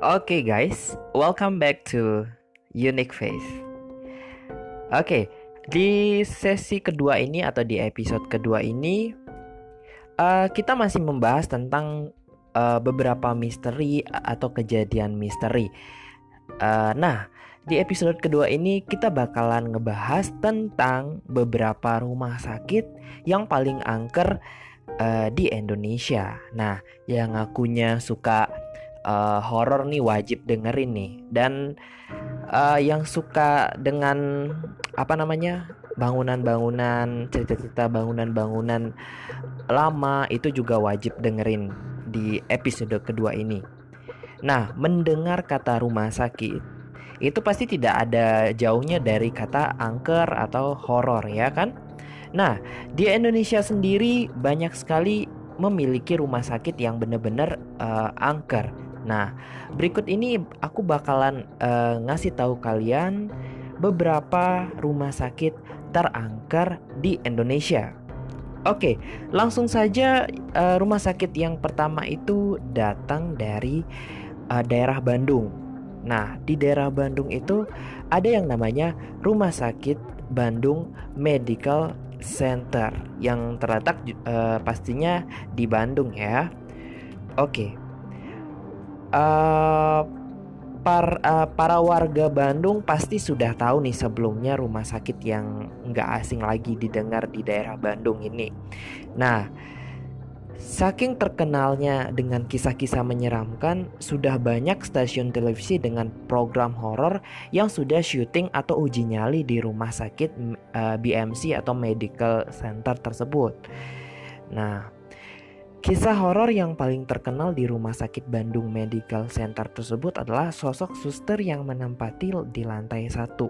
Oke guys, welcome back to Unique Face. Oke, di sesi kedua ini atau di episode kedua ini uh, kita masih membahas tentang uh, beberapa misteri atau kejadian misteri. Uh, nah, di episode kedua ini kita bakalan ngebahas tentang beberapa rumah sakit yang paling angker uh, di Indonesia. Nah, yang akunya suka uh, horor nih wajib dengerin nih dan uh, yang suka dengan apa namanya bangunan-bangunan cerita-cerita bangunan-bangunan lama itu juga wajib dengerin di episode kedua ini. Nah, mendengar kata rumah sakit itu pasti tidak ada jauhnya dari kata angker atau horor ya kan? Nah, di Indonesia sendiri banyak sekali memiliki rumah sakit yang benar-benar uh, angker Nah, berikut ini aku bakalan uh, ngasih tahu kalian beberapa rumah sakit terangker di Indonesia. Oke, langsung saja uh, rumah sakit yang pertama itu datang dari uh, daerah Bandung. Nah, di daerah Bandung itu ada yang namanya Rumah Sakit Bandung Medical Center yang terletak uh, pastinya di Bandung ya. Oke, uh, par, uh, para warga Bandung pasti sudah tahu nih sebelumnya rumah sakit yang nggak asing lagi didengar di daerah Bandung ini. Nah, saking terkenalnya dengan kisah-kisah menyeramkan, sudah banyak stasiun televisi dengan program horor yang sudah syuting atau uji nyali di rumah sakit uh, eh, BMC atau Medical Center tersebut. Nah, Kisah horor yang paling terkenal di Rumah Sakit Bandung Medical Center tersebut adalah sosok suster yang menempati di lantai satu.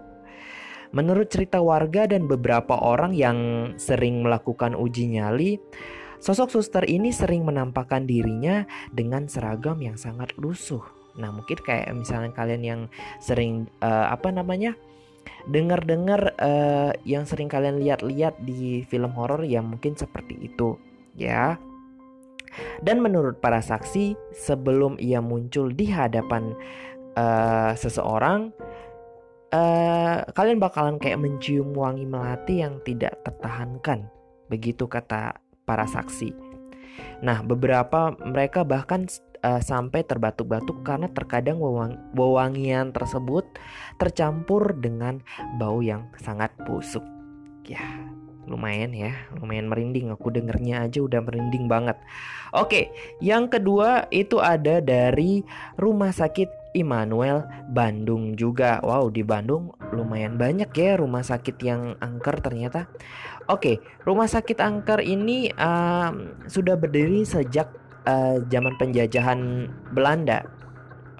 Menurut cerita warga dan beberapa orang yang sering melakukan uji nyali, sosok suster ini sering menampakkan dirinya dengan seragam yang sangat lusuh. Nah, mungkin kayak misalnya kalian yang sering uh, apa namanya? dengar-dengar uh, yang sering kalian lihat-lihat di film horor ya mungkin seperti itu, ya. Dan menurut para saksi, sebelum ia muncul di hadapan uh, seseorang, uh, kalian bakalan kayak mencium wangi melati yang tidak tertahankan. Begitu kata para saksi. Nah, beberapa mereka bahkan uh, sampai terbatuk-batuk karena terkadang wewang wewangian tersebut tercampur dengan bau yang sangat busuk. Ya, lumayan ya lumayan merinding. Aku dengernya aja udah merinding banget. Oke yang kedua itu ada dari rumah sakit Immanuel Bandung juga. Wow di Bandung lumayan banyak ya rumah sakit yang angker ternyata. Oke rumah sakit angker ini um, sudah berdiri sejak uh, zaman penjajahan Belanda.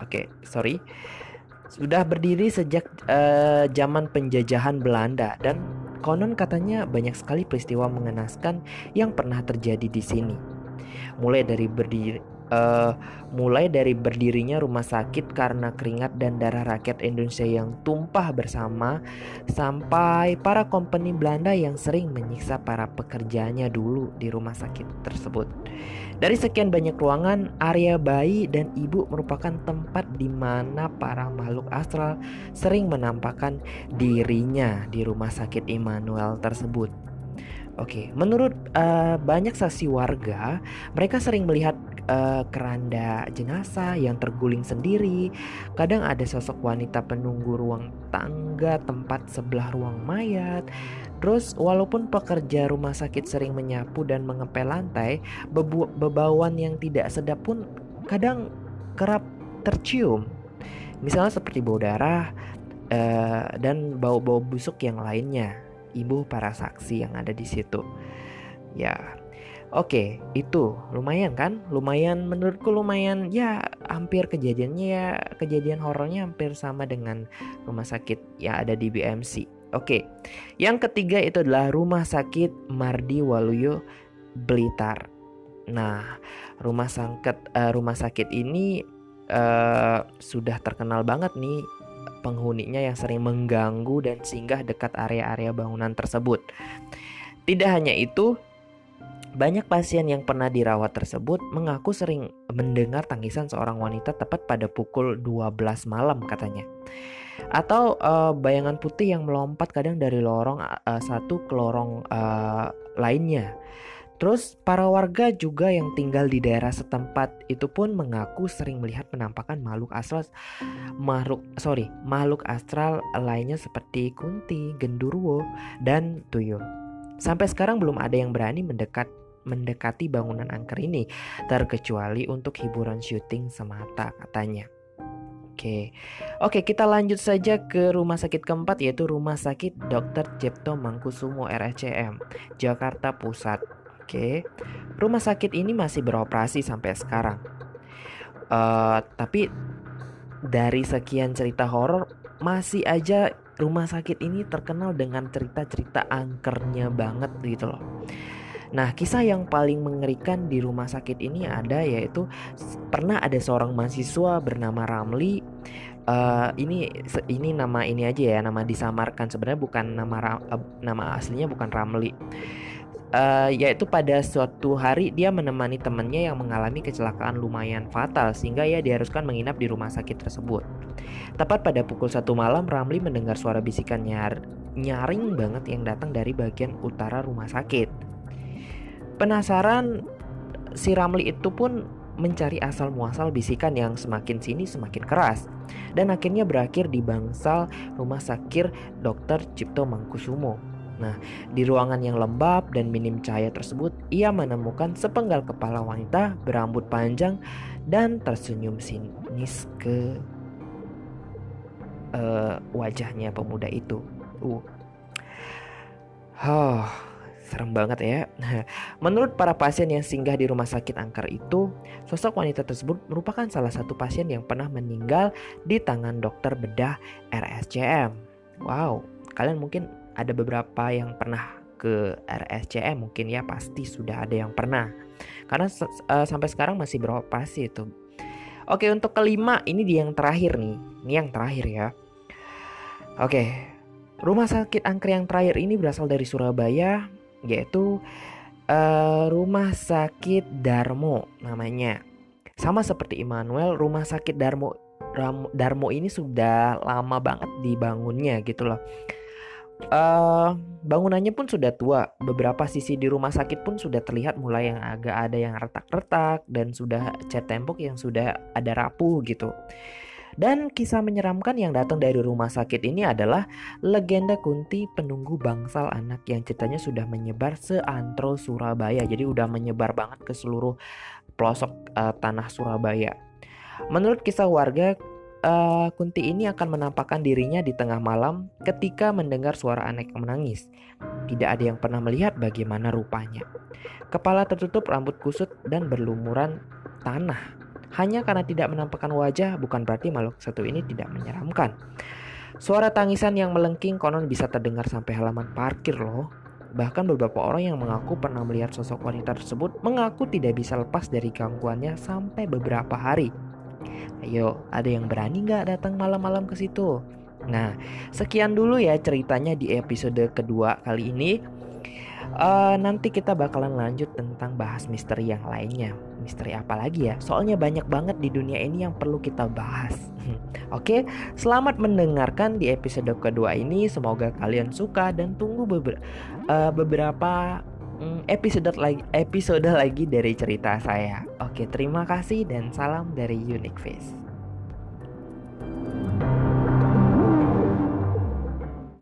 Oke sorry. Sudah berdiri sejak uh, zaman penjajahan Belanda dan konon katanya banyak sekali peristiwa mengenaskan yang pernah terjadi di sini. Mulai dari berdiri uh, mulai dari berdirinya rumah sakit karena keringat dan darah rakyat Indonesia yang tumpah bersama sampai para kompeni Belanda yang sering menyiksa para pekerjanya dulu di rumah sakit tersebut. Dari sekian banyak ruangan, area bayi dan ibu merupakan tempat di mana para makhluk astral sering menampakkan dirinya di rumah sakit Immanuel tersebut. Oke, menurut uh, banyak saksi warga, mereka sering melihat uh, keranda jenazah yang terguling sendiri. Kadang ada sosok wanita penunggu ruang tangga tempat sebelah ruang mayat. Terus walaupun pekerja rumah sakit sering menyapu dan mengepel lantai, bebauan yang tidak sedap pun kadang kerap tercium. Misalnya seperti bau darah uh, dan bau-bau busuk yang lainnya ibu para saksi yang ada di situ. Ya, oke, itu lumayan kan? Lumayan menurutku lumayan ya hampir kejadiannya ya kejadian horornya hampir sama dengan rumah sakit yang ada di BMC. Oke, yang ketiga itu adalah rumah sakit Mardi Waluyo Blitar. Nah, rumah sakit uh, rumah sakit ini uh, sudah terkenal banget nih penghuninya yang sering mengganggu dan singgah dekat area-area bangunan tersebut. Tidak hanya itu, Banyak pasien yang pernah dirawat tersebut mengaku sering mendengar tangisan seorang wanita tepat pada pukul 12 malam katanya. Atau uh, bayangan putih yang melompat kadang dari lorong uh, satu ke lorong uh, lainnya. Terus para warga juga yang tinggal di daerah setempat itu pun mengaku sering melihat penampakan makhluk astral makhluk sorry makhluk astral lainnya seperti kunti, genderuwo, dan tuyul. Sampai sekarang belum ada yang berani mendekat mendekati bangunan angker ini terkecuali untuk hiburan syuting semata katanya. Oke, oke kita lanjut saja ke rumah sakit keempat yaitu Rumah Sakit Dr. Jepto Mangkusumo RSCM Jakarta Pusat. Oke, rumah sakit ini masih beroperasi sampai sekarang. Uh, tapi dari sekian cerita horor masih aja rumah sakit ini terkenal dengan cerita-cerita angkernya banget gitu loh. Nah, kisah yang paling mengerikan di rumah sakit ini ada yaitu pernah ada seorang mahasiswa bernama Ramli. Uh, ini ini nama ini aja ya, nama disamarkan sebenarnya bukan nama uh, nama aslinya bukan Ramli uh, yaitu pada suatu hari dia menemani temannya yang mengalami kecelakaan lumayan fatal sehingga ia diharuskan menginap di rumah sakit tersebut. Tepat pada pukul satu malam, Ramli mendengar suara bisikan nyar nyaring banget yang datang dari bagian utara rumah sakit. Penasaran, si Ramli itu pun mencari asal muasal bisikan yang semakin sini semakin keras dan akhirnya berakhir di bangsal rumah sakit Dr. Cipto Mangkusumo. Nah, di ruangan yang lembab dan minim cahaya tersebut, ia menemukan sepenggal kepala wanita berambut panjang dan tersenyum sinis ke uh, wajahnya pemuda itu. Uh. Oh, serem banget ya. Menurut para pasien yang singgah di rumah sakit angker itu, sosok wanita tersebut merupakan salah satu pasien yang pernah meninggal di tangan dokter bedah RSCM. Wow, kalian mungkin ada beberapa yang pernah ke RSCM mungkin ya pasti sudah ada yang pernah. Karena uh, sampai sekarang masih beroperasi itu. Oke untuk kelima ini dia yang terakhir nih. Ini yang terakhir ya. Oke rumah sakit angker yang terakhir ini berasal dari Surabaya yaitu uh, rumah sakit Darmo namanya. Sama seperti Immanuel rumah sakit Darmo Darmo ini sudah lama banget dibangunnya gitu loh Uh, bangunannya pun sudah tua. Beberapa sisi di rumah sakit pun sudah terlihat mulai yang agak ada yang retak-retak dan sudah cat tembok yang sudah ada rapuh gitu. Dan kisah menyeramkan yang datang dari rumah sakit ini adalah legenda Kunti penunggu bangsal anak yang ceritanya sudah menyebar seantro Surabaya. Jadi udah menyebar banget ke seluruh pelosok uh, tanah Surabaya. Menurut kisah warga, uh, Kunti ini akan menampakkan dirinya di tengah malam ketika mendengar suara anak yang menangis. Tidak ada yang pernah melihat bagaimana rupanya. Kepala tertutup, rambut kusut, dan berlumuran tanah. Hanya karena tidak menampakkan wajah bukan berarti makhluk satu ini tidak menyeramkan. Suara tangisan yang melengking konon bisa terdengar sampai halaman parkir loh. Bahkan beberapa orang yang mengaku pernah melihat sosok wanita tersebut mengaku tidak bisa lepas dari gangguannya sampai beberapa hari. Ayo, ada yang berani nggak datang malam-malam ke situ? Nah, sekian dulu ya ceritanya di episode kedua kali ini. Uh, nanti kita bakalan lanjut tentang bahas misteri yang lainnya. Misteri apa lagi ya? Soalnya banyak banget di dunia ini yang perlu kita bahas. Oke, okay? selamat mendengarkan di episode kedua ini. Semoga kalian suka dan tunggu beber uh, beberapa episode lagi episode lagi dari cerita saya. Oke, terima kasih dan salam dari Unique Face.